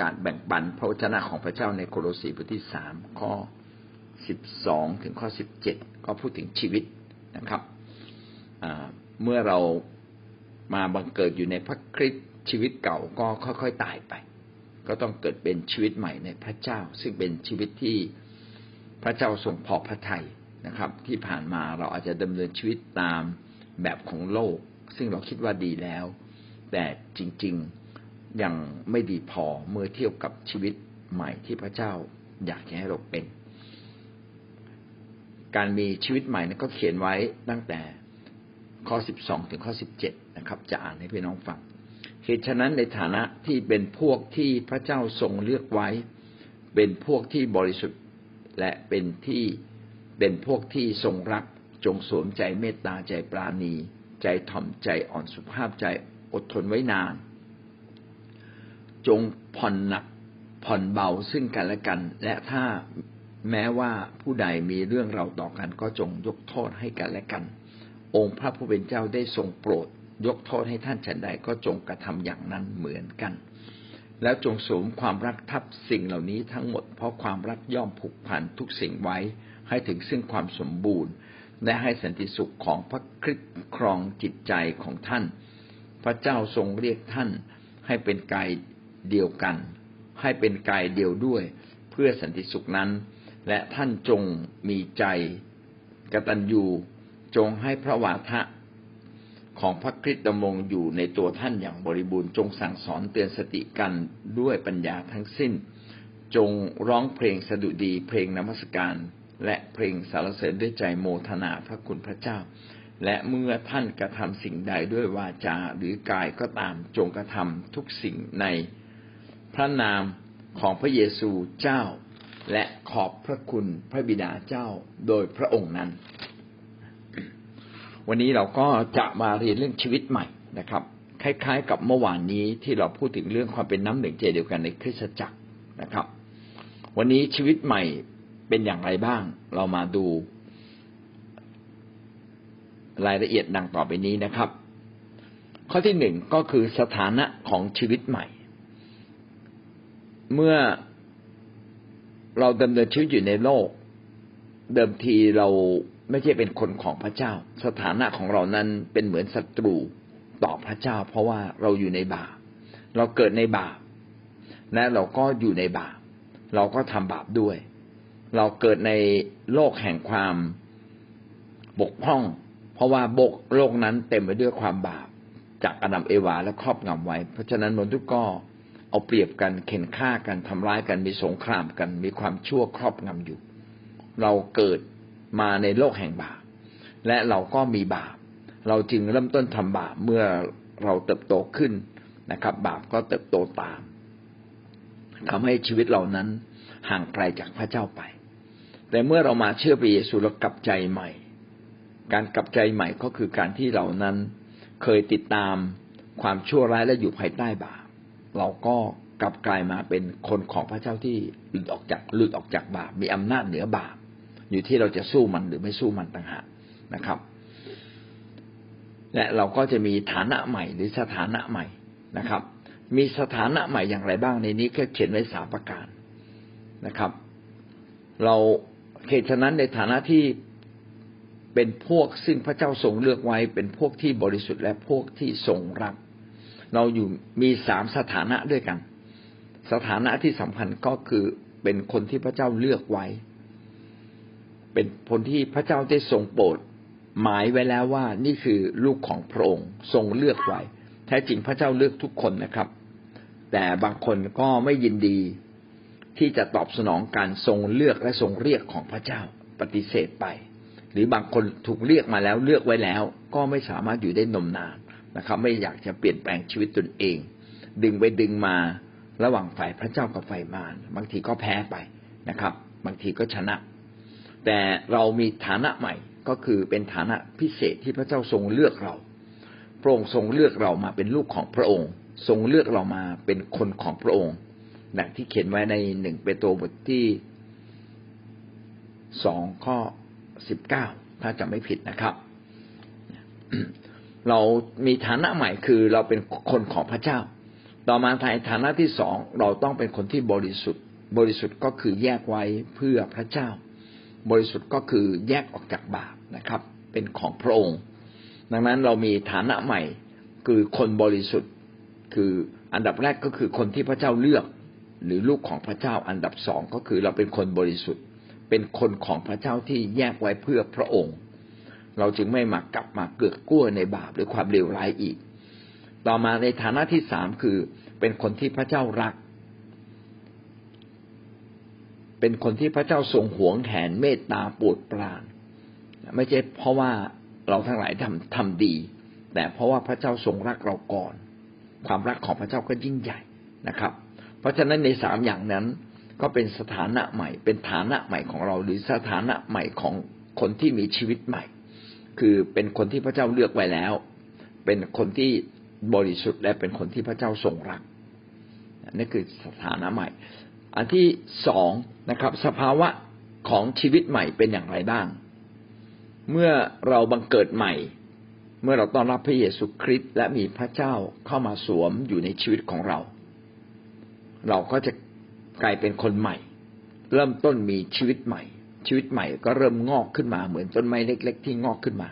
กาสแบ่งปันพระวจนะของพระเจ้าในโคโลสีบทที่สามข้อสิบสองถึงข้อสิบเจ็ดก็พูดถึงชีวิตนะครับเมื่อเรามาบังเกิดอยู่ในพระคริสต์ชีวิตเก่าก็ค่อยๆตายไป ก็ต้องเกิดเป็นชีวิตใหม่ในพระเจ้า ซึ่งเป็นชีวิตที่พระเจ้าทรงพอพระทัยนะครับ ที่ผ่านมาเราอาจจะดำเนินชีวิตตามแบบของโลก ซึ่งเราคิดว่าดีแล้ว แต่จริง ๆ ยังไม่ดีพอเมื่อเทียบกับชีวิตใหม่ที่พระเจ้าอยากให้เราเป็น การมีชีวิตใหม่นั้นก็เขียนไว้ตั้งแต่ข้อสิบสองถึงข้อสิบเจ็ดนะครับ จะอ่านให้พี่น้องฟัง เหตุฉะนั้นในฐานะที่เป็นพวกที่พระเจ้าทรงเลือกไว้ เป็นพวกที่บริสุทธิ์และเป็นที่เป็นพวกที่ทรงรักจงสวมใจเมตตาใจปราณี ใจถ่อมใจอ่อนสุภาพใจอดทนไว้นาน จงผ่อนหนักผ่อนเบาซึ่งกันและกัน และถ้าแม้ว่าผู้ใดมีเรื่องเราต่อกันก็จงยกโทษให้กันและกัน องค์พระผู้เป็นเจ้าได้ทรงโปรด ยกโทษให้ท่านฉันใดก็จงกระทำอย่างนั้นเหมือนกัน แล้วจงสวมความรักทับสิ่งเหล่านี้ทั้งหมดเพราะความรักย่อมผูกพันทุกสิ่งไว้ให้ถึงซึ่งความสมบูรณ์ และให้สันติสุขของพระคริสต์ครองจิตใจของท่าน พระเจ้าทรงเรียกท่านให้เป็นกาย เดียวกัน ให้เป็นกายเดียวด้วย เพื่อสันติสุขนั้น และท่านจงมีใจกตัญญูจงให้พระวาทะของพระคริสต์ดำรงอยู่ในตัวท่านอย่างบริบูรณ์จงสั่งสอนเตือนสติกันด้วยปัญญาทั้งสิ้น จงร้องเพลงสดุดีเพลงนมัสการ และเพลงสรรเสริญด้วยใจโมทนาพระคุณพระเจ้า และเมื่อท่านกระทำสิ่งใดด้วยวาจาหรือกายก็ตามจงกระทำทุกสิ่งใน พระนามของพระเยซูเจ้า และขอบพระคุณพระบิดาเจ้าโดยพระองค์นั้น วันนี้เราก็จะมาเรียนเรื่องชีวิตใหม่นะครับ คล้ายๆ กับเมื่อวานนี้ที่เราพูดถึงเรื่องความเป็นน้ำหนึ่งใจเดียวกันในคริสตจักรนะครับ วันนี้ชีวิตใหม่เป็นอย่างไรบ้าง เรามาดูรายละเอียดดังต่อไปนี้นะครับ ข้อที่หนึ่งก็คือสถานะของชีวิตใหม่ เมื่อเราดำเนินชีวิตอยู่ในโลก เดิมทีเราไม่ใช่เป็นคนของพระเจ้า สถานะของเรานั้นเป็นเหมือนศัตรูต่อพระเจ้า เพราะว่าเราอยู่ในบาปเราเกิดในบาปและเราก็อยู่ในบาปเราก็ทำบาปด้วย เราเกิดในโลกแห่งความบกพร่อง เพราะว่าบกโลกนั้นเต็มไปด้วยความบาปจากอดัมเอวาและครอบงำไว้ เพราะฉะนั้นมนุษย์ก็ เอาเปรียบกันเข็นฆ่ากันทำร้ายกันมีสงครามกัน มีความชั่วครอบงำอยู่ เราเกิดมาในโลกแห่งบาปและเราก็มีบาป เราจึงเริ่มต้นทำบาปเมื่อเราเติบโตขึ้นนะครับ บาปก็เติบโตตามทำให้ชีวิตเรานั้นห่างไกลจากพระเจ้าไป แต่เมื่อเรามาเชื่อพระเยซูเรากลับใจใหม่ การกลับใจใหม่ก็คือการที่เรานั้นเคยติดตามความชั่วร้ายและอยู่ภายใต้บาป เราก็กลับกลายมาเป็นคนของพระเจ้าที่หลุดออกจากหลุดออกจากบาปมีอำนาจเหนือบาป อยู่ที่เราจะสู้มันหรือไม่สู้มันต่างหากนะครับ และเราก็จะมีฐานะใหม่หรือสถานะใหม่นะครับ มีสถานะใหม่อย่างไรบ้างในนี้ก็เขียนไว้สามประการนะครับ เราเหตุฉะนั้นในฐานะที่เป็นพวกซึ่งพระเจ้าทรงเลือกไว้เป็นพวกที่บริสุทธิ์และพวกที่ทรงรัก เราอยู่มีสามสถานะด้วยกัน สถานะที่สำคัญก็คือเป็นคนที่พระเจ้าเลือกไว้ เป็นคนที่พระเจ้าได้ทรงโปรดหมายไว้แล้วว่านี่คือลูกของพระองค์ทรงเลือกไว้ แท้จริงพระเจ้าเลือกทุกคนนะครับ แต่บางคนก็ไม่ยินดีที่จะตอบสนองการทรงเลือกและทรงเรียกของพระเจ้าปฏิเสธไป หรือบางคนถูกเรียกมาแล้วเลือกไว้แล้ว ก็ไม่สามารถอยู่ได้นมนาน นะครับ ไม่อยากจะเปลี่ยนแปลงชีวิตตนเอง ดึงไปดึงมาระหว่างฝ่ายพระเจ้ากับฝ่ายมารบางทีก็แพ้ไปนะครับ บางทีก็ชนะ แต่เรามีฐานะใหม่ก็คือเป็นฐานะพิเศษที่พระเจ้าทรงเลือกเราพระองค์ทรงเลือกเรามาเป็นลูกของพระองค์ ทรงเลือกเรามาเป็นคนของพระองค์ดังที่เขียนไว้ในหนึ่งเปโตรบทที่สองข้อสิบเก้าถ้าจำไม่ผิดนะครับ เรามีฐานะใหม่คือเราเป็นคนของพระเจ้า ต่อมาในฐานะที่สองเราต้องเป็นคนที่บริสุทธิ์ บริสุทธิ์ก็คือแยกไว้เพื่อพระเจ้า บริสุทธิ์ก็คือแยกออกจากบาปนะครับ เป็นของพระองค์ ดังนั้นเรามีฐานะใหม่คือคนบริสุทธิ์ คืออันดับแรกก็คือคนที่พระเจ้าเลือก หรือลูกของพระเจ้าอันดับสองก็คือเราเป็นคนบริสุทธิ์ เป็นคนของพระเจ้าที่แยกไว้เพื่อพระองค์ เราจึงไม่มากลับมาเกือกกลั้วในบาปหรือความเลวร้ายอีก ต่อมาในฐานะที่สามคือเป็นคนที่พระเจ้ารัก เป็นคนที่พระเจ้าทรงหวงแหนเมตตาโปรดปราน ไม่ใช่เพราะว่าเราทั้งหลายทำทำดี แต่เพราะว่าพระเจ้าทรงรักเราก่อน ความรักของพระเจ้าก็ยิ่งใหญ่นะครับ เพราะฉะนั้นในสามอย่างนั้นก็เป็นสถานะใหม่ เป็นฐานะใหม่ของเราหรือสถานะใหม่ของคนที่มีชีวิตใหม่ คือเป็นคนที่พระเจ้าเลือกไว้แล้ว เป็นคนที่บริสุทธิ์และเป็นคนที่พระเจ้าทรงรักนี่คือสถานะใหม่ อันที่สองนะครับ สภาวะของชีวิตใหม่เป็นอย่างไรบ้าง เมื่อเราบังเกิดใหม่ เมื่อเราต้อนรับพระเยซูคริสต์และมีพระเจ้าเข้ามาสวมอยู่ในชีวิตของเรา เราก็จะกลายเป็นคนใหม่ เริ่มต้นมีชีวิตใหม่ ชีวิตใหม่ก็เริ่มงอกขึ้นมา เหมือนต้นไม้เล็ก ๆ ที่งอกขึ้นมา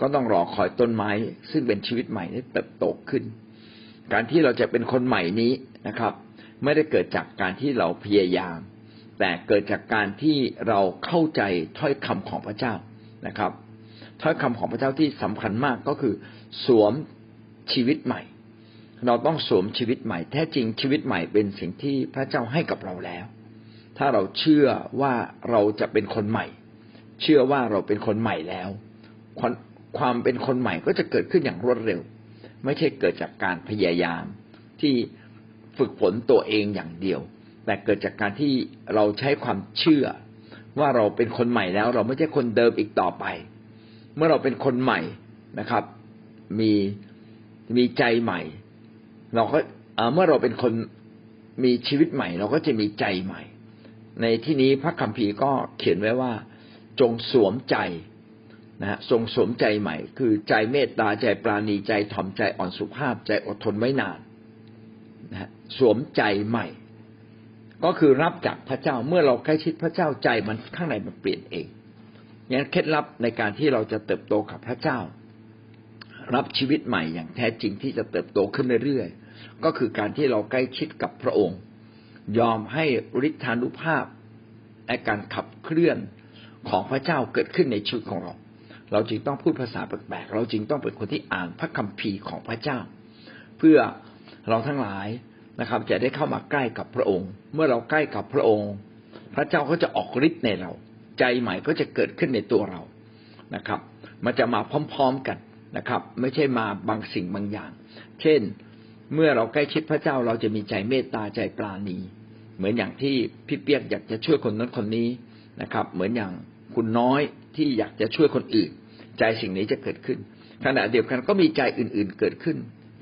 ก็ต้องรอคอยต้นไม้ ซึ่งเป็นชีวิตใหม่ได้เติบโตขึ้น การที่เราจะเป็นคนใหม่นี้นะครับ ไม่ได้เกิดจากการที่เราพยายาม แต่เกิดจากการที่เราเข้าใจถ้อยคำของพระเจ้านะครับ ถ้อยคำของพระเจ้าที่สำคัญมากก็คือ สวมชีวิตใหม่ เราต้องสวมชีวิตใหม่ แท้จริงชีวิตใหม่เป็นสิ่งที่พระเจ้าให้กับเราแล้ว ถ้าเราเชื่อว่าเราจะเป็นคนใหม่ เชื่อว่าเราเป็นคนใหม่แล้วความเป็นคนใหม่ก็จะเกิดขึ้นอย่างรวดเร็ว ไม่ใช่เกิดจากการพยายาม ที่ฝึกฝนตัวเองอย่างเดียว แต่เกิดจากการที่เราใช้ความเชื่อ ว่าเราเป็นคนใหม่แล้ว เราไม่ใช่คนเดิมอีกต่อไป เมื่อเราเป็นคนใหม่นะครับ มีมีใจใหม่ เราก็เมื่อเราเป็นคนมีชีวิตใหม่ เราก็จะมีใจใหม่ ในที่นี้พระคัมภีร์ก็เขียนไว้ว่า จงสวมใจนะฮะทรงสวมใจใหม่ คือใจเมตตาใจปราณีใจถ่อมใจอ่อนสุภาพใจอดทนไว้นานนะสวมใจใหม่ ก็คือรับจากพระเจ้าเมื่อเราใกล้ชิดพระเจ้าใจมันข้างในมันเปลี่ยนเองงั้นเคล็ดลับในการที่เราจะเติบโตกับพระเจ้า รับชีวิตใหม่อย่างแท้จริงที่จะเติบโตขึ้นเรื่อยๆก็คือการที่เราใกล้ชิดกับพระองค์ ยอมให้ฤทธานุภาพในการขับเคลื่อนของพระเจ้าเกิดขึ้นในชีวิตของเรา เราจึงต้องพูดภาษาแปลกๆ เราจึงต้องเป็นคนที่อ่านพระคัมภีร์ของพระเจ้า เพื่อเราทั้งหลายนะครับ จะได้เข้ามาใกล้กับพระองค์ เมื่อเราใกล้กับพระองค์ พระเจ้าก็จะออกฤทธิ์ในเรา ใจใหม่ก็จะเกิดขึ้นในตัวเรานะครับ มันจะมาพร้อมๆกันนะครับ ไม่ใช่มาบางสิ่งบางอย่าง เช่น เมื่อเราใกล้ชิดพระเจ้าเราจะมีใจเมตตาใจปราณี เหมือนอย่างที่พี่เปียกอยากจะช่วยคนนั้นคนนี้นะครับ เหมือนอย่างคุณน้อยที่อยากจะช่วยคนอื่น ใจสิ่งนี้จะเกิดขึ้น ขณะเดียวกันก็มีใจอื่น ๆ เกิดขึ้น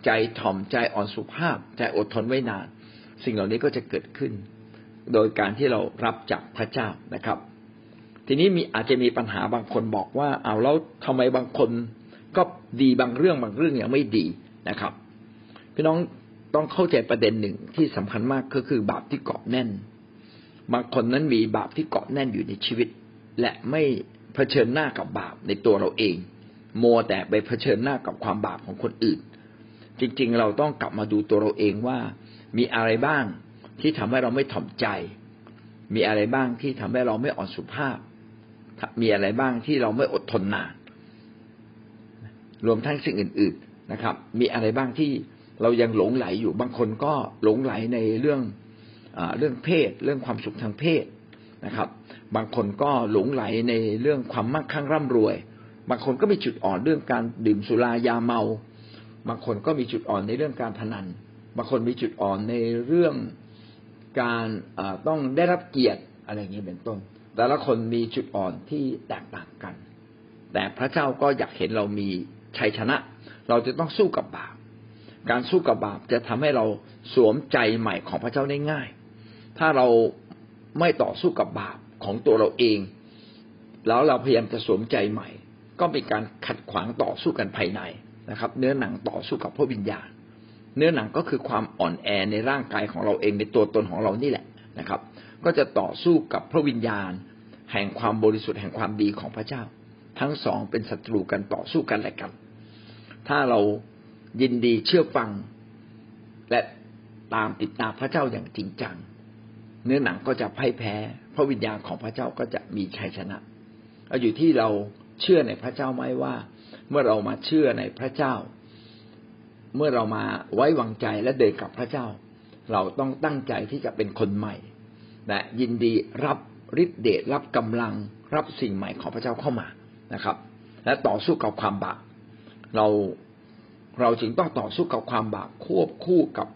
ใจถ่อมใจอ่อนสุภาพ ใจอดทนไว้นาน สิ่งเหล่านี้ก็จะเกิดขึ้น โดยการที่เรารับจากพระเจ้านะครับ ทีนี้มีอาจจะมีปัญหาบางคนบอกว่าเอาแล้วทำไมบางคนก็ดีบางเรื่องบางเรื่องยังไม่ดีนะครับพี่น้อง ต้องเข้าใจประเด็นหนึ่งที่สำคัญมากก็คือบาปที่เกาะแน่น บางคนนั้นมีบาปที่เกาะแน่นอยู่ในชีวิต และไม่เผชิญหน้ากับบาปในตัวเราเองมัวแต่ไปเผชิญหน้ากับความบาปของคนอื่น จริงๆ เราต้องกลับมาดูตัวเราเองว่ามีอะไรบ้างที่ทำให้เราไม่ถ่อมใจ มีอะไรบ้างที่ทำให้เราไม่อ่อนสุภาพ มีอะไรบ้างที่เราไม่อดทนนาน รวมทั้งสิ่งอื่น ๆนะครับ มีอะไรบ้างที่ เรายังหลงไหลอยู่บางคนก็หลงไหลในเรื่องอเรื่องเพศ เรื่องความสุขทางเพศนะครับ บางคนก็หลงไหลในเรื่องความมั่งคั่งร่ำรวย บางคนก็มีจุดอ่อนเรื่องการดื่มสุรายาเมา บางคนก็มีจุดอ่อนในเรื่องการพนัน บางคนมีจุดอ่อนในเรื่องการต้องได้รับเกียรติอะไรอย่างนี้เป็นต้น แต่ละคนมีจุดอ่อนที่แตกต่างกัน แต่พระเจ้าก็อยากเห็นเรามีชัยชนะ เราจะต้องสู้กับบาป การสู้กับบาปจะทำให้เราสวมใจใหม่ของพระเจ้าได้ง่าย ถ้าเราไม่ต่อสู้กับบาปของตัวเราเอง แล้วเราพยายามจะสวมใจใหม่ ก็เป็นการขัดขวางต่อสู้กันภายในนะครับ เนื้อหนังต่อสู้กับพระวิญญาณ เนื้อหนังก็คือความอ่อนแอในร่างกายของเราเองในตัวตนของเรานี่แหละนะครับ ก็จะต่อสู้กับพระวิญญาณ แห่งความบริสุทธิ์แห่งความดีของพระเจ้า ทั้งสองเป็นศัตรูกันต่อสู้กันและกัน ถ้าเรา ยินดีเชื่อฟัง และตามติดตามพระเจ้าอย่างจริงจัง เนื้อหนังก็จะพ่ายแพ้ พระวิญญาณของพระเจ้าก็จะมีชัยชนะเอาอยู่ที่เราเชื่อในพระเจ้าไหมว่า เมื่อเรามาเชื่อในพระเจ้า เมื่อเรามาไว้วางใจและเดินกับพระเจ้า เราต้องตั้งใจที่จะเป็นคนใหม่และยินดีรับฤทธิเดชรับกำลังรับสิ่งใหม่ของพระเจ้าเข้ามานะครับ และต่อสู้กับความบาปเรา เราจึงต้องต่อสู้กับความบาปควบคู่กับ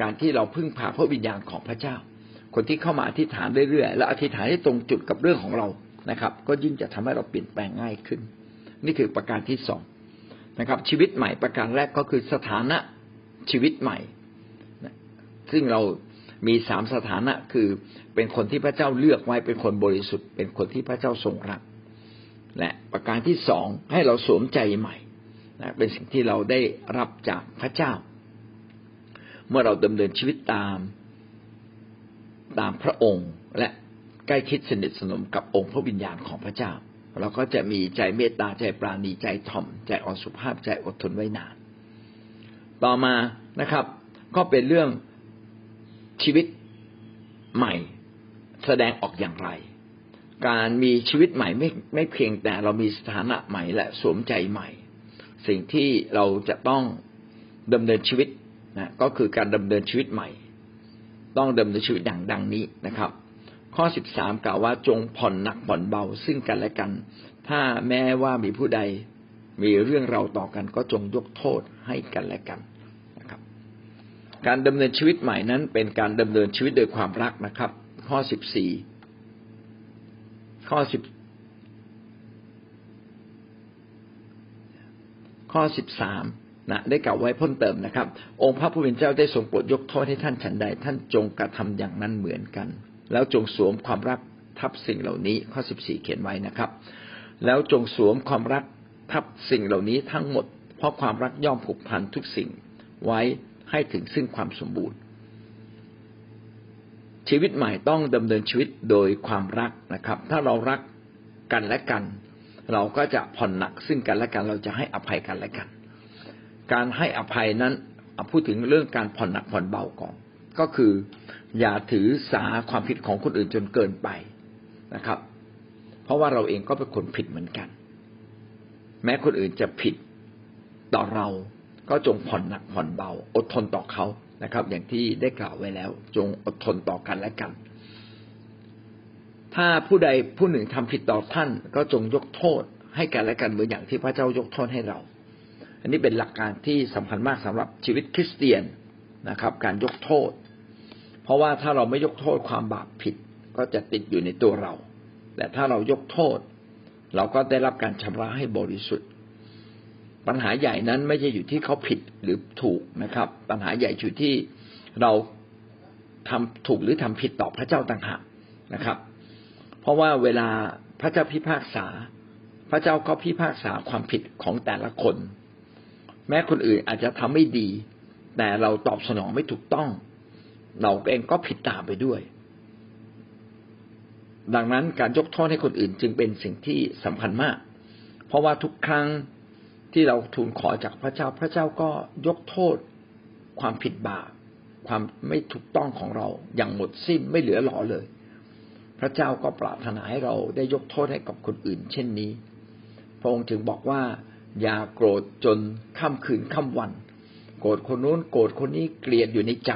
การที่เราพึ่งพาพระวิญญาณของพระเจ้า คนที่เข้ามาอธิษฐานเรื่อยๆและอธิษฐานให้ตรงจุดกับเรื่องของเรานะครับ ก็ยิ่งจะทำให้เราเปลี่ยนแปลงง่ายขึ้น นี่คือประการที่สองนะครับ ชีวิตใหม่ประการแรกก็คือสถานะชีวิตใหม่ ซึ่งเรามีสามสถานะคือเป็นคนที่พระเจ้าเลือกไว้เป็นคนบริสุทธิ์ เป็นคนที่พระเจ้าทรงรัก และประการที่สองให้เราสวมใจใหม่ นะเป็นสิ่งที่เราได้รับจากพระเจ้า เมื่อเราดำเนินชีวิตตามตามพระองค์และใกล้ชิดสนิทสนมกับองค์พระวิญญาณของพระเจ้า เราก็จะมีใจเมตตาใจปราณีใจถ่อม ใจอ่อนสุภาพใจอดทนไว้นาน ต่อมานะครับ ก็เป็นเรื่องชีวิตใหม่แสดงออกอย่างไร การมีชีวิตใหม่ไม่ไม่เพียงแต่เรามีสถานะใหม่และสวมใจใหม่ สิ่งที่เราจะต้องดำเนินชีวิตนะก็คือการดำเนินชีวิตใหม่ ต้องดำเนินชีวิตอย่างดังนี้นะครับ ข้อสิบสามกล่าวว่าจงผ่อนหนักผ่อนเบาซึ่งกันและกัน ถ้าแม้ว่ามีผู้ใดมีเรื่องเราต่อกัน ก็จงยกโทษให้กันและกันนะครับ การดำเนินชีวิตใหม่นั้น เป็นการดำเนินชีวิตโดยความรักนะครับ ข้อสิบสี่ข้อสิบ ข้อสิบสามนะได้กล่าวไว้เพิ่มเติมนะครับ องค์พระผู้เป็นเจ้าได้ทรงโปรดยกโทษให้ท่านฉันใด ท่านจงกระทำอย่างนั้นเหมือนกัน แล้วจงสวมความรักทับสิ่งเหล่านี้ข้อสิบสี่เขียนไว้นะครับ แล้วจงสวมความรักทับสิ่งเหล่านี้ทั้งหมด เพราะความรักย่อมผูกพันทุกสิ่งไว้ให้ถึงซึ่งความสมบูรณ์ ชีวิตใหม่ต้องดำเนินชีวิตโดยความรักนะครับ ถ้าเรารักกันและกัน เราก็จะผ่อนหนักซึ่งกันและกัน เราจะให้อภัยกันและกัน การให้อภัยนั้นพูดถึงเรื่องการผ่อนหนักผ่อนเบาก่อนก็คือ อย่าถือสาความผิดของคนอื่นจนเกินไปนะครับ เพราะว่าเราเองก็เป็นคนผิดเหมือนกัน แม้คนอื่นจะผิดต่อเราก็จงผ่อนหนักผ่อนเบา อดทนต่อเขานะครับ อย่างที่ได้กล่าวไว้แล้ว จงอดทนต่อกันและกัน ถ้าผู้ใดผู้หนึ่งทำผิดต่อท่าน ก็จงยกโทษให้กันและกันเหมือนอย่างที่พระเจ้ายกโทษให้เรา อันนี้เป็นหลักการที่สำคัญมากสำหรับชีวิตคริสเตียนนะครับ การยกโทษ เพราะว่าถ้าเราไม่ยกโทษความบาปผิดก็จะติดอยู่ในตัวเรา แต่ถ้าเรายกโทษ เราก็ได้รับการชำระให้บริสุทธิ์ ปัญหาใหญ่นั้นไม่ใช่อยู่ที่เขาผิดหรือถูกนะครับ ปัญหาใหญ่อยู่ที่เราทำถูกหรือทำผิดต่อพระเจ้าต่างหากนะครับ เพราะว่าเวลาพระเจ้าพิพากษา พระเจ้าก็พิพากษาความผิดของแต่ละคน แม้คนอื่นอาจจะทำไม่ดี แต่เราตอบสนองไม่ถูกต้อง เราเองก็ผิดตามไปด้วย ดังนั้นการยกโทษให้คนอื่นจึงเป็นสิ่งที่สำคัญมาก เพราะว่าทุกครั้งที่เราทูลขอจากพระเจ้าพระเจ้าก็ยกโทษ ความผิดบาปความไม่ถูกต้องของเราอย่างหมดสิ้นไม่เหลือหลอเลย พระเจ้าก็ปรารถนาให้เราได้ยกโทษให้กับคนอื่น เช่นนี้ พระองค์จึงบอกว่า อย่าโกรธจนค่ำคืนค่ำวัน โกรธคนนู้นโกรธคนนี้เกลียดอยู่ในใจ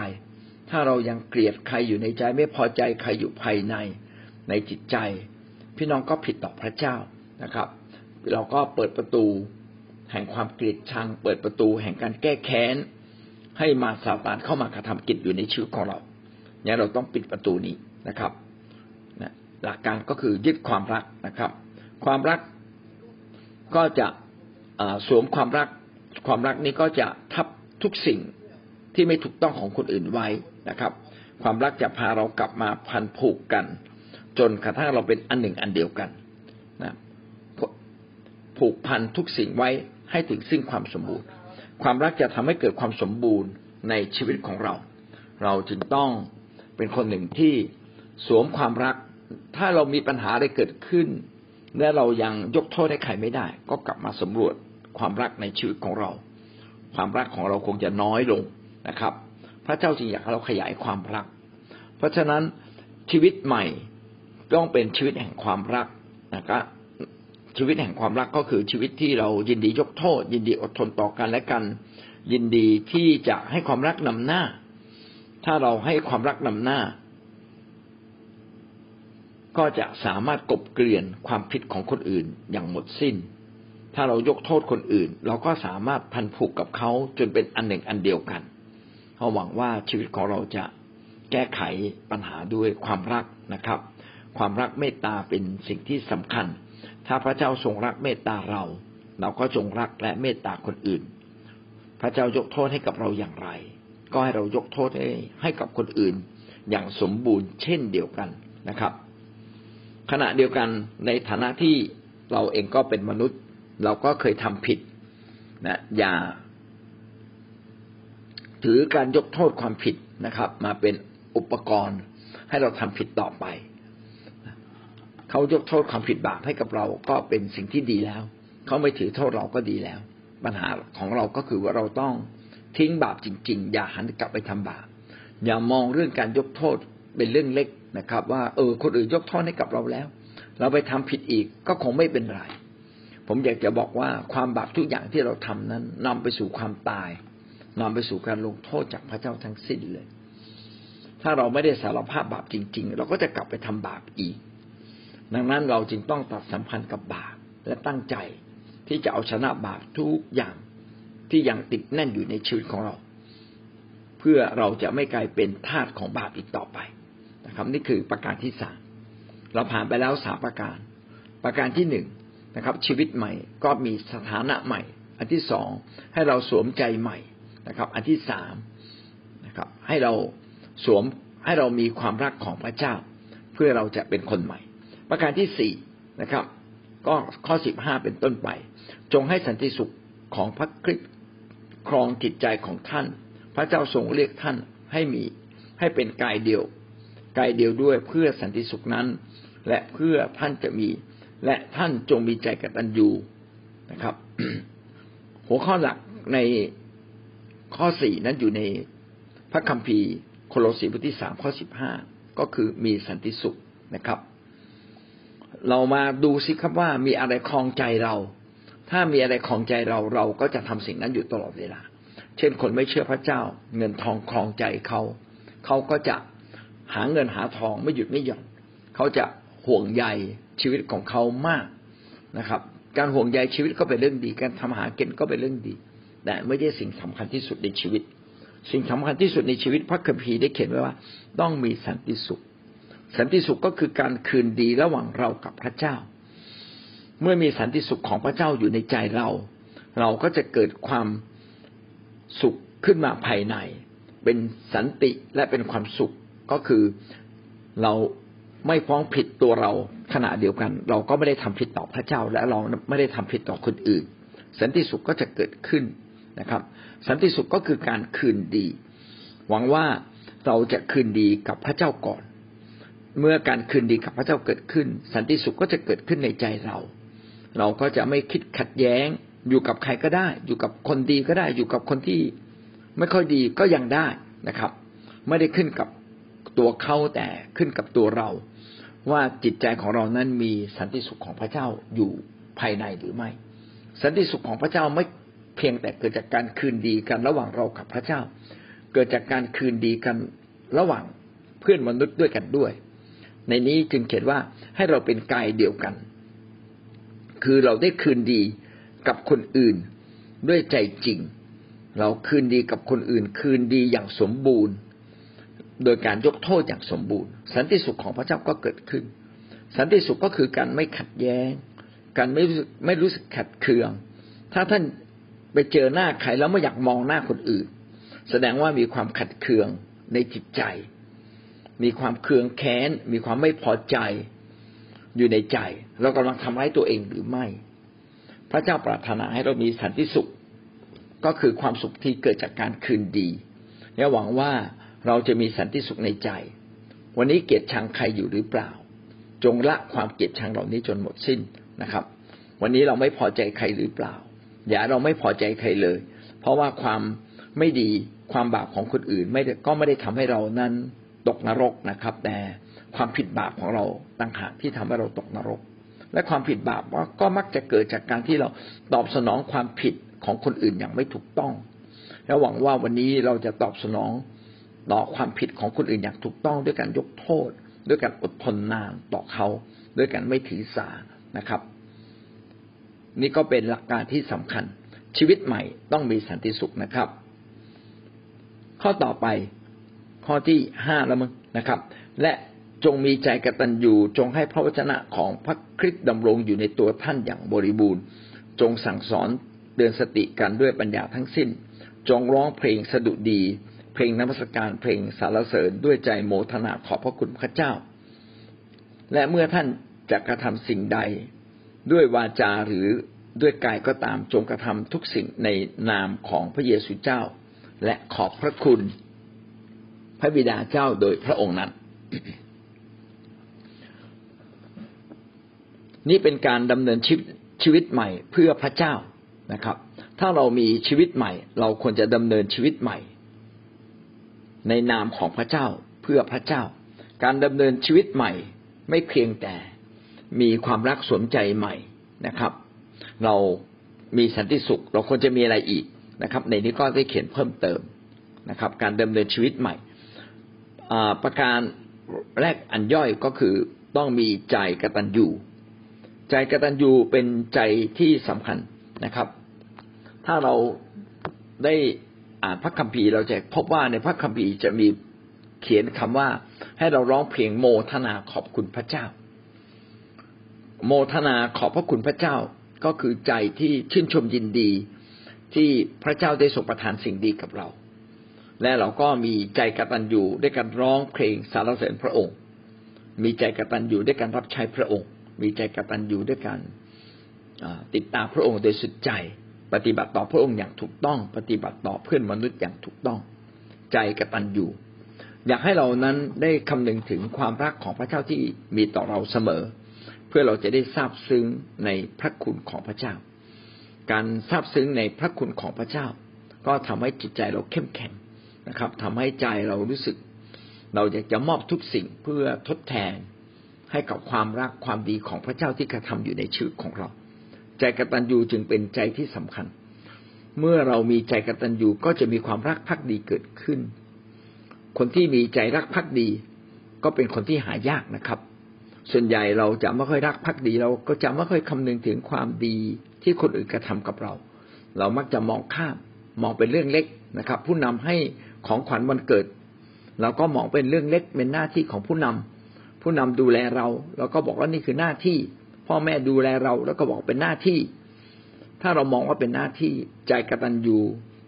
ถ้าเรายังเกลียดใครอยู่ในใจ ไม่พอใจใครอยู่ภายในในจิตใจ พี่น้องก็ผิดต่อพระเจ้านะครับ เราก็เปิดประตู แห่งความเกลียดชัง เปิดประตูแห่งการแก้แค้น ให้มาซาตานเข้ามากระทำกิจอยู่ในชีวิตของเราเนี่ยเราต้องปิดประตูนี้นะครับ หลักการก็คือยึดความรักนะครับ ความรักก็จะสวมความรัก ความรักนี้ก็จะทับทุกสิ่งที่ไม่ถูกต้องของคนอื่นไว้นะครับ ความรักจะพาเรากลับมาพันผูกกัน จนกระทั่งเราเป็นอันหนึ่งอันเดียวกันนะผูกพันทุกสิ่งไว้ให้ถึงซึ่งความสมบูรณ์ ความรักจะทำให้เกิดความสมบูรณ์ในชีวิตของเรา เราจึงต้องเป็นคนหนึ่งที่สวมความรัก ถ้าเรามีปัญหาอะไรเกิดขึ้น และเรายังยกโทษให้ใครไม่ได้ ก็กลับมาสำรวจความรักในชีวิตของเรา ความรักของเราคงจะน้อยลงนะครับ พระเจ้าจึงอยากให้เราขยายความรัก เพราะฉะนั้นชีวิตใหม่ต้องเป็นชีวิตแห่งความรักนะครับชีวิตแห่งความรักก็คือชีวิตที่เรายินดียกโทษ ยินดีอดทนต่อกันและกัน ยินดีที่จะให้ความรักนำหน้า ถ้าเราให้ความรักนำหน้า ก็จะสามารถกบเกลื่อนความผิดของคนอื่นอย่างหมดสิ้น ถ้าเรายกโทษคนอื่น เราก็สามารถพันผูกกับเขาจนเป็นอันหนึ่งอันเดียวกันเราหวังว่าชีวิตของเราจะแก้ไขปัญหาด้วยความรักนะครับ ความรักเมตตาเป็นสิ่งที่สำคัญ ถ้าพระเจ้าทรงรักเมตตาเรา เราก็จงรักและเมตตาคนอื่น พระเจ้ายกโทษให้กับเราอย่างไร ก็ให้เรายกโทษให้ให้กับคนอื่น อย่างสมบูรณ์เช่นเดียวกันนะครับ ขณะเดียวกันในฐานะที่เราเองก็เป็นมนุษย์ เราก็เคยทำผิดนะอย่า ถือการยกโทษความผิดนะครับ มาเป็นอุปกรณ์ให้เราทำผิดต่อไป เขายกโทษความผิดบาปให้กับเราก็เป็นสิ่งที่ดีแล้ว เขาไม่ถือโทษเราก็ดีแล้ว ปัญหาของเราก็คือว่าเราต้องทิ้งบาปจริง ๆ อย่าหันกลับไปทำบาปอย่ามองเรื่องการยกโทษ เป็นเรื่องเล็กนะครับ ว่าเออคนอื่นยกโทษให้กับเราแล้ว เราไปทำผิดอีกก็คงไม่เป็นไร ผมอยากจะบอกว่าความบาปทุกอย่างที่เราทำนั้นนำไปสู่ความตายนำไปสู่การลงโทษจากพระเจ้าทั้งสิ้นเลย ถ้าเราไม่ได้สารภาพบาปจริง ๆ เราก็จะกลับไปทำบาปอีก ดังนั้นเราจึงต้องตัดสัมพันธ์กับบาปและตั้งใจที่จะเอาชนะบาปทุกอย่างที่ยังติดแน่นอยู่ในชีวิตของเรา เพื่อเราจะไม่กลายเป็นทาสของบาปอีกต่อไป นะครับ นี่คือประการที่สามเราผ่านไปแล้วสามประการ ประการที่หนึ่งนะครับ ชีวิตใหม่ก็มีสถานะใหม่ อันที่สองให้เราสวมใจใหม่นะครับ อันที่สามนะครับ ให้เราสวมให้เรามีความรักของพระเจ้า เพื่อเราจะเป็นคนใหม่ ประการที่สี่นะครับ ก็ข้อสิบห้าเป็นต้นไป จงให้สันติสุขของพระคริสต์ครองจิตใจของท่าน พระเจ้าทรงเรียกท่านให้มีให้เป็นกายเดียว กายเดียวด้วยเพื่อสันติสุขนั้น และเพื่อท่านจะมี และท่านจงมีใจกตัญญูนะครับ หัวข้อหลักในข้อสี่นั้นอยู่ในพระคัมภีร์โคโลสีบทที่สามข้อสิบห้าก็คือมีสันติสุขนะครับ เรามาดูสิครับว่ามีอะไรคลองใจเรา ถ้ามีอะไรคลองใจเราเราก็จะทำสิ่งนั้นอยู่ตลอดเวลา เช่นคนไม่เชื่อพระเจ้า เงินทองคลองใจเขา เขาก็จะ หาเงินหาทองไม่หยุดไม่หย่อนเขาจะห่วงใยชีวิตของเขามากนะครับ การห่วงใยชีวิตก็เป็นเรื่องดี การทำหาก็นก็เป็นเรื่องดี แต่ไม่ใช่สิ่งสำคัญที่สุดในชีวิต สิ่งสำคัญที่สุดในชีวิตพระคัมภีร์ได้เขียนไว้ว่า ต้องมีสันติสุข สันติสุขก็คือการคืนดีระหว่างเรากับพระเจ้า เมื่อมีสันติสุขของพระเจ้าอยู่ในใจเรา เราก็จะเกิดความสุขขึ้นมาภายใน เป็นสันติและเป็นความสุข ก็คือเราไม่ฟ้องผิดตัวเราขณะเดียวกัน เราก็ไม่ได้ทำผิดต่อพระเจ้า และเราไม่ได้ทำผิดต่อคนอื่น สันติสุขก็จะเกิดขึ้นนะครับ สันติสุขก็คือการคืนดี หวังว่าเราจะคืนดีกับพระเจ้าก่อน เมื่อการคืนดีกับพระเจ้าเกิดขึ้น สันติสุขก็จะเกิดขึ้นในใจเรา เราก็จะไม่คิดขัดแย้ง อยู่กับใครก็ได้ อยู่กับคนดีก็ได้ อยู่กับคนที่ไม่ค่อยดีก็ยังได้นะครับ ไม่ได้ขึ้นกับ ตัวเขาแต่ขึ้นกับตัวเรา ว่าจิตใจของเรานั้นมีสันติสุขของพระเจ้าอยู่ภายในหรือไม่ สันติสุขของพระเจ้าไม่เพียงแต่เกิดจากการคืนดีกันระหว่างเรากับพระเจ้า เกิดจากการคืนดีกันระหว่างเพื่อนมนุษย์ด้วยกันด้วย ในนี้จึงเขียนว่าให้เราเป็นกายเดียวกัน คือเราได้คืนดีกับคนอื่นด้วยใจจริง เราคืนดีกับคนอื่น คืนดีอย่างสมบูรณ์ โดยการยกโทษอย่างสมบูรณ์ สันติสุขของพระเจ้าก็เกิดขึ้น สันติสุขก็คือการไม่ขัดแย้ง การไม่รู้สึกไม่รู้สึกขัดเคือง ถ้าท่านไปเจอหน้าใครแล้วไม่อยากมองหน้าคนอื่น แสดงว่ามีความขัดเคืองในจิตใจ มีความเคืองแค้น มีความไม่พอใจอยู่ในใจ เรากำลังทำร้ายตัวเองหรือไม่ พระเจ้าปรารถนาให้เรามีสันติสุข ก็คือความสุขที่เกิดจากการคืนดีและหวังว่า เราจะมีสันติสุขในใจ วันนี้เกลียดชังใครอยู่หรือเปล่า จงละความเกลียดชังเหล่านี้จนหมดสิ้นนะครับ วันนี้เราไม่พอใจใครหรือเปล่า อย่าเราไม่พอใจใครเลย เพราะว่าความไม่ดีความบาปของคนอื่นไม่ก็ไม่ได้ทำให้เรานั้นตกนรกนะครับ แต่ความผิดบาปของเราต่างหากที่ทำให้เราตกนรก และความผิดบาปก็มักจะเกิดจากการที่เราตอบสนองความผิดของคนอื่นอย่างไม่ถูกต้อง และหวังว่าวันนี้เราจะตอบสนอง ต่อความผิดของคนอื่นอย่างถูกต้องด้วยการยกโทษ ด้วยการอดทนนานต่อเขา ด้วยการไม่ถือสานะครับ นี่ก็เป็นหลักการที่สำคัญ ชีวิตใหม่ต้องมีสันติสุขนะครับ ข้อต่อไปข้อที่ห้าแล้วมั้งนะครับ และจงมีใจกตัญญูจงให้พระวจนะของพระคริสต์ดำรงอยู่ในตัวท่านอย่างบริบูรณ์ จงสั่งสอนเตือนสติกันด้วยปัญญาทั้งสิ้น จงร้องเพลงสดุดี เพลงนมัสการเพลงสารเสริญด้วยใจโมทนาขอบพระคุณพระเจ้า และเมื่อท่านจะกระทำสิ่งใด ด้วยวาจาหรือด้วยกายก็ตามจงกระทำทุกสิ่งในนามของพระเยซูเจ้า และขอบพระคุณพระบิดาเจ้าโดยพระองค์นั้น นี่เป็นการดำเนินชีวิตชีวิตใหม่เพื่อพระเจ้านะครับ ถ้าเรามีชีวิตใหม่ เราควรจะดำเนินชีวิตใหม่ ในนามของพระเจ้าเพื่อพระเจ้า การดำเนินชีวิตใหม่ ไม่เพียงแต่มีความรักสวมใจใหม่นะครับ เรามีสันติสุข เราควรจะมีอะไรอีกนะครับ ในนี้ก็ได้เขียนเพิ่มเติมนะครับ การดำเนินชีวิตใหม่ประการแรกอันย่อยก็คือต้องมีใจกตัญญูใจกตัญญูเป็นใจที่สำคัญนะครับ ถ้าเราได้ อ่านพระคัมภีร์เราจะพบว่าในพระคัมภีร์จะมีเขียนคำว่า ให้เราร้องเพลงโมทนาขอบคุณพระเจ้า โมทนาขอบพระคุณพระเจ้าก็คือใจที่ชื่นชมยินดี ที่พระเจ้าได้ทรงประทานสิ่งดีกับเรา และเราก็มีใจกตัญญูด้วยการร้องเพลงสรรเสริญพระองค์ มีใจกตัญญูด้วยการรับใช้พระองค์ มีใจกตัญญูด้วยการติดตามพระองค์โดยสุดใจ ปฏิบัติต่อพระองค์อย่างถูกต้อง ปฏิบัติต่อเพื่อนมนุษย์อย่างถูกต้อง ใจกตัญญูอยากให้เรานั้นได้คำนึงถึงความรักของพระเจ้าที่มีต่อเราเสมอ เพื่อเราจะได้ทราบซึ้งในพระคุณของพระเจ้า การทราบซึ้งในพระคุณของพระเจ้า ก็ทำให้จิตใจเราเข้มแข็งนะครับทำให้ใจเรารู้สึก เราอยากจะมอบทุกสิ่งเพื่อทดแทนให้กับความรักความดีของพระเจ้าที่กระทำอยู่ในชีวิตของเรา ใจกตัญญูจึงเป็นใจที่สำคัญ เมื่อเรามีใจกตัญญูก็จะมีความรักพักดีเกิดขึ้น คนที่มีใจรักพักดี ก็เป็นคนที่หายากนะครับ ส่วนใหญ่เราจะไม่ค่อยรักพักดีเราก็จะไม่ค่อยคำนึงถึงความดีที่คนอื่นกระทำกับเรา เรามักจะมองข้ามมองเป็นเรื่องเล็กนะครับ ผู้นำให้ของขวัญวันเกิด เราก็มองเป็นเรื่องเล็กเป็นหน้าที่ของผู้นำผู้นำดูแลเรา เราก็บอกว่านี่คือหน้าที่ พ่อแม่ดูแลเรา แล้วก็บอกเป็นหน้าที่ ถ้าเรามองว่าเป็นหน้าที่ใจกตัญญู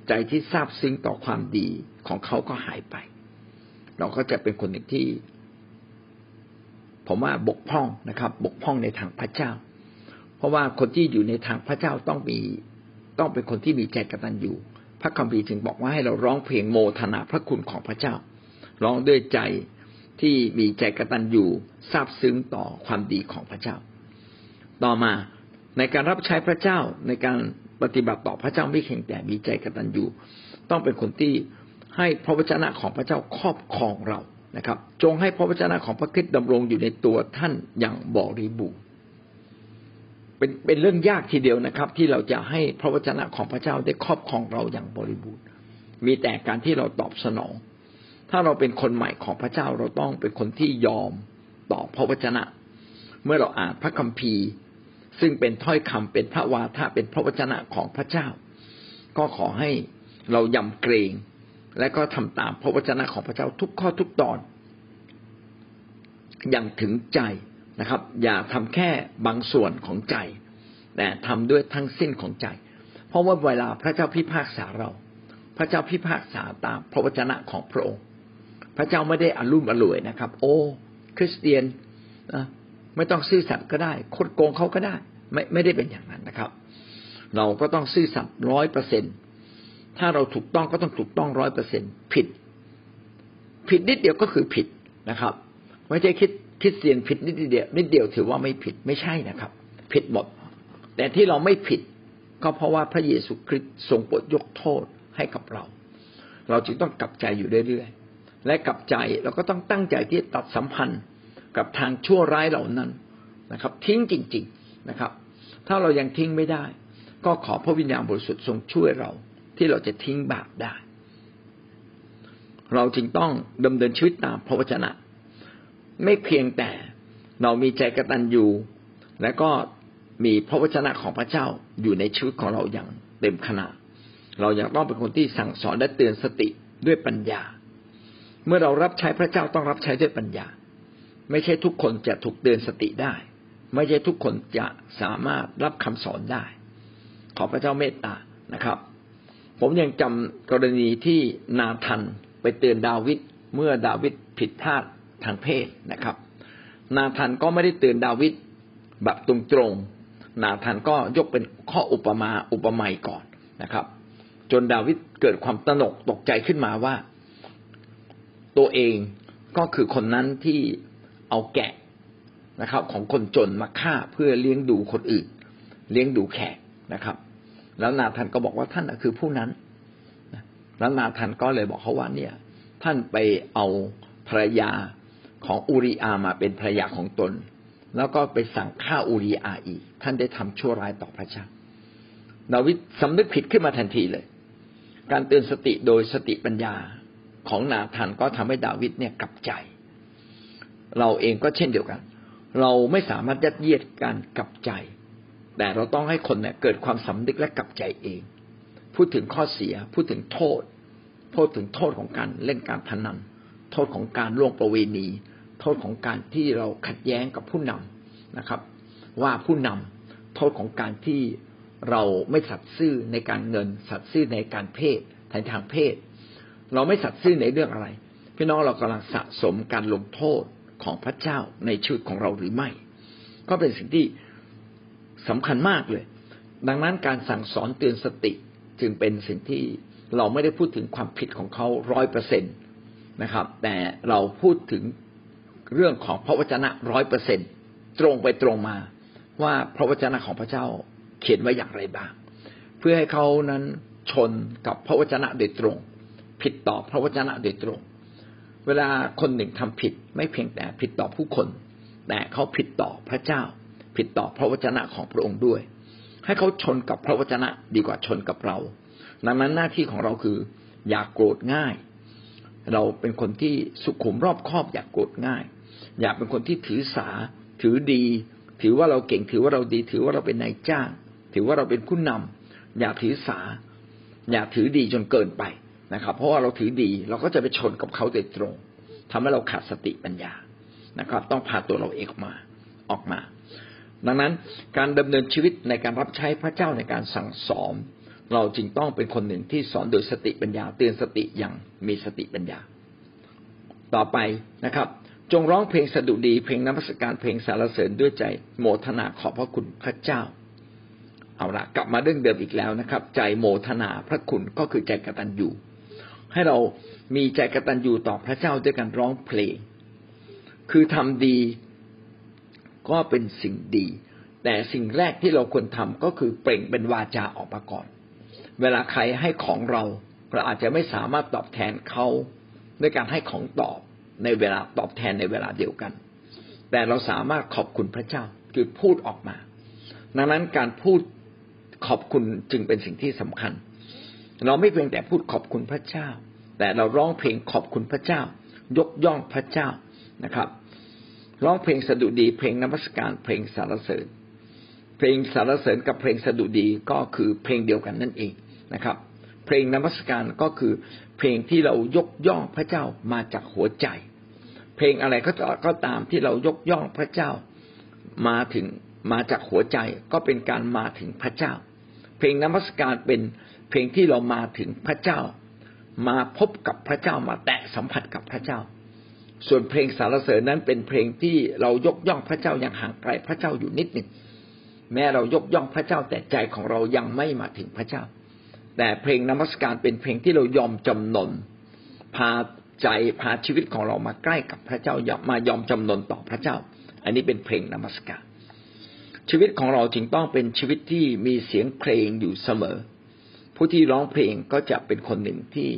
ใจที่ซาบซึ้งต่อความดีของเขาก็หายไป เราก็จะเป็นคนหนึ่งที่ ผมว่าบกพร่องนะครับ บกพร่องในทางพระเจ้า เพราะว่าคนที่อยู่ในทางพระเจ้าต้องมีต้องเป็นคนที่มีใจกตัญญูพระคัมภีร์จึงบอกว่าให้เราร้องเพลงโมทนาพระคุณของพระเจ้า ร้องด้วยใจที่มีใจกตัญญูซาบซึ้งต่อความดีของพระเจ้า ต่อมาในการรับใช้พระเจ้าในการปฏิบัติต่อพระเจ้าไม่เพียงแต่มีใจกตัญญูต้องเป็นคนที่ให้พระวจนะของพระเจ้าครอบครองเรานะครับ จงให้พระวจนะของพระคริสต์ดำรงอยู่ในตัวท่านอย่างบริบูรณ์เป็นเป็นเรื่องยากทีเดียวนะครับ ที่เราจะให้พระวจนะของพระเจ้าได้ครอบครองเราอย่างบริบูรณ์ มีแต่การที่เราตอบสนอง ถ้าเราเป็นคนใหม่ของพระเจ้าเราต้องเป็นคนที่ยอมต่อพระวจนะ เมื่อเราอ่านพระคัมภีร์ ซึ่งเป็นถ้อยคำเป็นพระวาทะเป็นพระวจนะของพระเจ้า ก็ขอให้เรายำเกรง และก็ทำตามพระวจนะของพระเจ้าทุกข้อทุกตอน อย่างถึงใจนะครับ อย่าทำแค่บางส่วนของใจ แต่ทำด้วยทั้งสิ้นของใจ เพราะว่าเวลาพระเจ้าพิพากษาเรา พระเจ้าพิพากษาตามพระวจนะของพระองค์ พระเจ้าไม่ได้อรุ่มอร่วยนะครับ โอ้ คริสเตียนไม่ต้องซื่อสัตย์ก็ได้คดโกงเขาก็ได้ ไม่ไม่ได้เป็นอย่างนั้นนะครับ เราก็ต้องซื่อสัตย์ร้อยเปอร์เซ็นถ้าเราถูกต้องก็ต้องถูกต้องร้อยเปอร์เซ็นผิด ผิดนิดเดียวก็คือผิดนะครับ ไม่ใช่คิดคิดเสียนผิดนิดเดียวนิดเดียวถือว่าไม่ผิดไม่ใช่นะครับ ผิดหมด แต่ที่เราไม่ผิดก็เพราะว่าพระเยซูคริสต์ทรงโปรดยกโทษให้กับเรา เราจึงต้องกลับใจอยู่เรื่อยๆ และกลับใจเราก็ต้องตั้งใจที่ตัดสัมพันธ์กับทางชั่วร้ายเหล่านั้นนะครับ ทิ้งจริง ๆนะครับ ถ้าเรายังทิ้งไม่ได้ ก็ขอพระวิญญาณบริสุทธิ์ทรงช่วยเรา ที่เราจะทิ้งบาปได้ เราจึงต้องดำเนินชีวิตตามพระวจนะ ไม่เพียงแต่เรามีใจกระตันอยู่และก็มีพระวจนะของพระเจ้าอยู่ในชีวิตของเราอย่างเต็มขนาดเราอยังต้องเป็นคนที่สั่งสอนและเตือนสติด้วยปัญญา เมื่อเรารับใช้พระเจ้าต้องรับใช้ด้วยปัญญา ไม่ใช่ทุกคนจะถูกเตือนสติได้ ไม่ใช่ทุกคนจะสามารถรับคำสอนได้ ขอพระเจ้าเมตตานะครับ ผมยังจำกรณีที่นาทันไปเตือนดาวิดเมื่อดาวิดผิดพลาดทางเพศนะครับ นาทันก็ไม่ได้เตือนดาวิดแบบตรงๆนาทันก็ยกเป็นข้ออุปมาอุปไมยก่อนนะครับ จนดาวิดเกิดความตนกตกใจขึ้นมาว่า ตัวเองก็คือคนนั้นที่เอาแกะ นะครับ ของคนจนมาฆ่าเพื่อเลี้ยงดูคนอื่น เลี้ยงดูแขกนะครับ แล้วนาธันก็บอกว่าท่านคือผู้นั้นแล้วนาธันก็เลยบอกเขาว่าเนี่ย ท่านไปเอาภรรยาของอูริอามาเป็นภรรยาของตน แล้วก็ไปสั่งฆ่าอูริอาอีก ท่านได้ทำชั่วร้ายต่อพระเจ้าดาวิดสำนึกผิดขึ้นมาทันทีเลย การเตือนสติโดยสติปัญญาของนาธันก็ทำให้ดาวิดเนี่ยกลับใจ เราเองก็เช่นเดียวกัน เราไม่สามารถยัดเยียดการกลับใจ แต่เราต้องให้คนเนี่ยเกิดความสำนึกและกลับใจเอง พูดถึงข้อเสีย พูดถึงโทษ พูดถึงโทษของการเล่นการพนัน โทษของการล่วงประเวณี โทษของการที่เราขัดแย้งกับผู้นำนะครับ ว่าผู้นำโทษของการที่เราไม่สัตย์ซื่อในการเงิน สัตย์ซื่อในการเพศทางทางเพศ เราไม่สัตย์ซื่อในเรื่องอะไร พี่น้องเรากำลังสะสมการลงโทษ ของพระเจ้าในชีวิตของเราหรือไม่ ก็เป็นสิ่งที่สำคัญมากเลย ดังนั้นการสั่งสอนเตือนสติจึงเป็นสิ่งที่เราไม่ได้พูดถึงความผิดของเขาร้อยเปอร์เซ็นตนะครับ แต่เราพูดถึงเรื่องของพระวจนะร้อยเปอร์เซ็นตรงไปตรงมา ว่าพระวจนะของพระเจ้าเขียนไว้อย่างไรบ้าง เพื่อให้เขานั้นชนกับพระวจนะโดยตรง ผิดต่อพระวจนะโดยตรง เวลาคนหนึ่งทำผิด ไม่เพียงแต่ผิดต่อผู้คน แต่เขาผิดต่อพระเจ้า ผิดต่อพระวจนะของพระองค์ด้วย ให้เขาชนกับพระวจนะดีกว่าชนกับเรา ดังนั้นหน้าที่ของเราคือ อย่ากโกรธง่าย เราเป็นคนที่สุขุมรอบคอบอย่ากโกรธง่าย อย่าเป็นคนที่ถือสา ถือดี ถือว่าเราเก่งถือว่าเราดี ถือว่าเราเป็นนายจ้าง ถือว่าเราเป็นผู้นำอย่าถือสา อย่าถือดีจนเกินไป นะครับ เพราะว่าเราถือดีเราก็จะไปชนกับเขาโดยตรงทำให้เราขาดสติปัญญานะครับ ต้องพาตัวเราเองออกมาออกมา ดังนั้นการดำเนินชีวิตในการรับใช้พระเจ้าในการสั่งสอนเราจึงต้องเป็นคนหนึ่งที่สอนโดยสติปัญญา เตือนสติอย่างมีสติปัญญา ต่อไปนะครับ จงร้องเพลงสดุดี เพลงนมัสการเพลงสารเสริญด้วยใจโมทนาขอบพระคุณพระเจ้าเอาละกลับมาเรื่องเดิมอีกแล้วนะครับ ใจโมทนาพระคุณก็คือใจกตัญญู ให้เรามีใจกตัญญูต่อพระเจ้าด้วยการร้องเพลง คือทำดีก็เป็นสิ่งดี แต่สิ่งแรกที่เราควรทำก็คือเปล่งเป็นวาจาออกมาก่อน เวลาใครให้ของเราเราอาจจะไม่สามารถตอบแทนเขาด้วยการให้ของตอบในเวลาตอบแทนในเวลาเดียวกัน แต่เราสามารถขอบคุณพระเจ้าคือพูดออกมา ดังนั้นการพูดขอบคุณจึงเป็นสิ่งที่สำคัญ เราไม่เพียงแต่พูดขอบคุณพระเจ้า แต่เราร้องเพลงขอบคุณพระเจ้า ยกย่องพระเจ้านะครับ ร้องเพลงสดุดี เพลงนมัสการเพลงสารเสริญ เพลงสารเสริญกับเพลงสดุดีก็คือเพลงเดียวกันนั่นเองนะครับ เพลงนมัสการก็คือเพลงที่เรายกย่องพระเจ้ามาจากหัวใจ เพลงอะไรก็ก็ตามที่เรายกย่องพระเจ้ามาถึงมาจากหัวใจก็เป็นการมาถึงพระเจ้า เพลงนมัสการเป็น เพลงที่เรามาถึงพระเจ้า มาพบกับพระเจ้ามาแตะสัมผัสกับพระเจ้า ส่วนเพลงสารเสริญนั้นเป็นเพลงที่เรายกย่องพระเจ้ายังห่างไกลพระเจ้าอยู่นิดหนึ่งแม้เรายกย่องพระเจ้าแต่ใจของเรายังไม่มาถึงพระเจ้า แต่เพลงนมัสการเป็นเพลงที่เรายอมจำนนพาใจพาชีวิตของเรามาใกล้กับพระเจ้ามมายอมจำนนต่อพระเจ้า อันนี้เป็นเพลงนมัสการ ชีวิตของเราจึงต้องเป็นชีวิตที่มีเสียงเพลงอยู่เสมอ ผู้ที่ร้องเพลงก็จะเป็นคนหนึ่งที่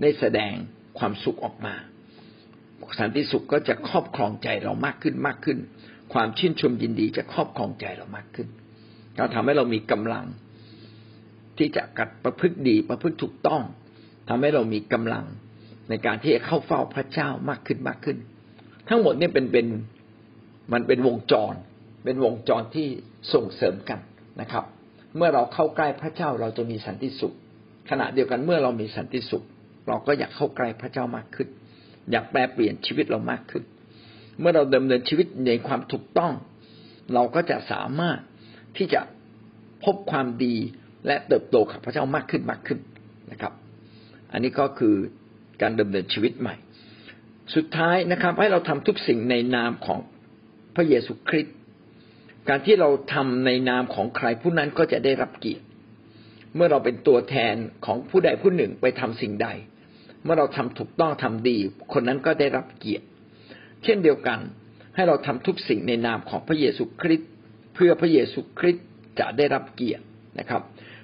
ได้แสดงความสุขออกมาสันติสุขก็จะครอบครองใจเรามากขึ้นมากขึ้น ความชื่นชมยินดีจะครอบครองใจเรามากขึ้นเราทำให้เรามีกำลัง ที่จะกัดประพฤติดีประพฤติถูกต้องทำให้เรามีกำลังในการที่จะเข้าเฝ้าพระเจ้ามากขึ้นมากขึ้น ทั้งหมดนี่เป็นเป็นมันเป็นวงจร เป็นวงจรที่ส่งเสริมกันนะครับ เมื่อเราเข้าใกล้พระเจ้าเราจะมีสันติสุข ขณะเดียวกันเมื่อเรามีสันติสุข เราก็อยากเข้าใกล้พระเจ้ามากขึ้น อยากแปลเปลี่ยนชีวิตเรามากขึ้น เมื่อเราดำเนินชีวิตในความถูกต้อง เราก็จะสามารถที่จะพบความดีและเติบโตกับพระเจ้ามากขึ้นมากขึ้นนะครับ อันนี้ก็คือการดำเนินชีวิตใหม่ สุดท้ายนะครับ ให้เราทำทุกสิ่งในนามของพระเยซูคริสต์ การที่เราทำในนามของใครผู้นั้นก็จะได้รับเกียรติ เมื่อเราเป็นตัวแทนของผู้ใดผู้หนึ่งไปทำสิ่งใด เมื่อเราทำถูกต้องทำดี คนนั้นก็ได้รับเกียรติ เช่นเดียวกัน ให้เราทำทุกสิ่งในนามของพระเยซูคริสต์เพื่อพระเยซูคริสต์จะได้รับเกียรตินะครับ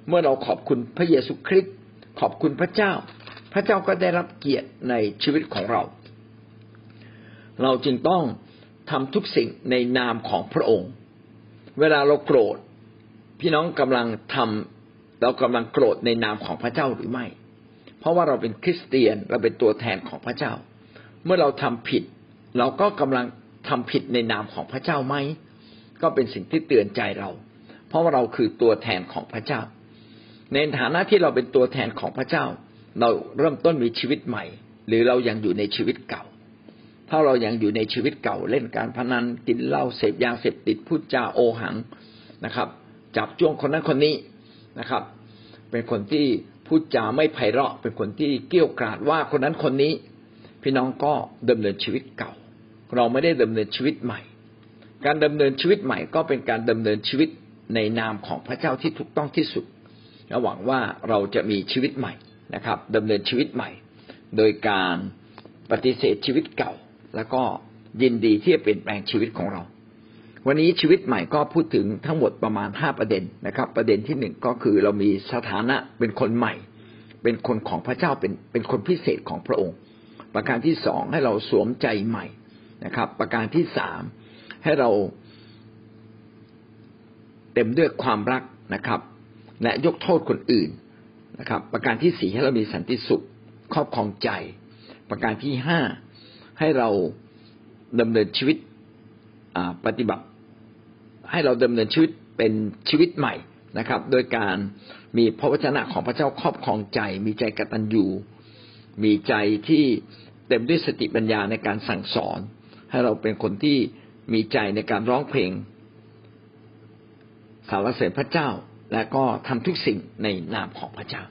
เมื่อเราขอบคุณพระเยซูคริสต์ขอบคุณพระเจ้า พระเจ้าก็ได้รับเกียรติในชีวิตของเรา เราจึงต้องทำทุกสิ่งในนามของพระองค์ เวลาเราโกรธ พี่น้องกำลังทำเรากำลังโกรธในนามของพระเจ้าหรือไม่ เพราะว่าเราเป็นคริสเตียนเราเป็นตัวแทนของพระเจ้า เมื่อเราทำผิด เราก็กำลังทำผิดในนามของพระเจ้าไหมก็เป็นสิ่งที่เตือนใจเรา เพราะว่าเราคือตัวแทนของพระเจ้า ในฐานะที่เราเป็นตัวแทนของพระเจ้า เราเริ่มต้นมีชีวิตใหม่ หรือเรายังอยู่ในชีวิตเก่า ถ้าเรายังอยู่ในชีวิตเก่าเล่นการพนันกินเหล้าเสพยาเสพติดพูดจาโอหังนะครับ จับจ้วงคนนั้นคนนี้นะครับ เป็นคนที่พูดจาไม่ไพเราะ เป็นคนที่เกี้ยวกราดว่าคนนั้นคนนี้ พี่น้องก็ดำเนินชีวิตเก่า เราไม่ได้ดำเนินชีวิตใหม่ การดำเนินชีวิตใหม่ ก็เป็นการดำเนินชีวิตในนามของพระเจ้าที่ถูกต้องที่สุดและหวังว่าเราจะมีชีวิตใหม่นะครับดำเนินชีวิตใหม่ โดยการปฏิเสธชีวิตเก่า แล้วก็ยินดีที่จะเปลี่ยนแปลงชีวิตของเรา วันนี้ชีวิตใหม่ก็พูดถึงทั้งหมดประมาณห้าประเด็นนะครับ ประเด็นที่หนึ่งก็คือเรามีสถานะเป็นคนใหม่ เป็นคนของพระเจ้าเป็นเป็นคนพิเศษของพระองค์ ประการที่สองให้เราสวมใจใหม่นะครับ ประการที่สามให้เราเต็มด้วยความรักนะครับ และยกโทษคนอื่นนะครับ ประการที่สี่ให้เรามีสันติสุขครอบครองใจ ประการที่ห้า ให้เราดำเนินชีวิตปฏิบัติ ให้เราดำเนินชีวิตเป็นชีวิตใหม่นะครับ โดยการมีพระวจนะของพระเจ้าครอบครองใจ มีใจกตัญญูมีใจที่เต็มด้วยสติปัญญาในการสั่งสอน ให้เราเป็นคนที่มีใจในการร้องเพลงสารเสริญพระเจ้า และก็ทำทุกสิ่งในนามของพระเจ้า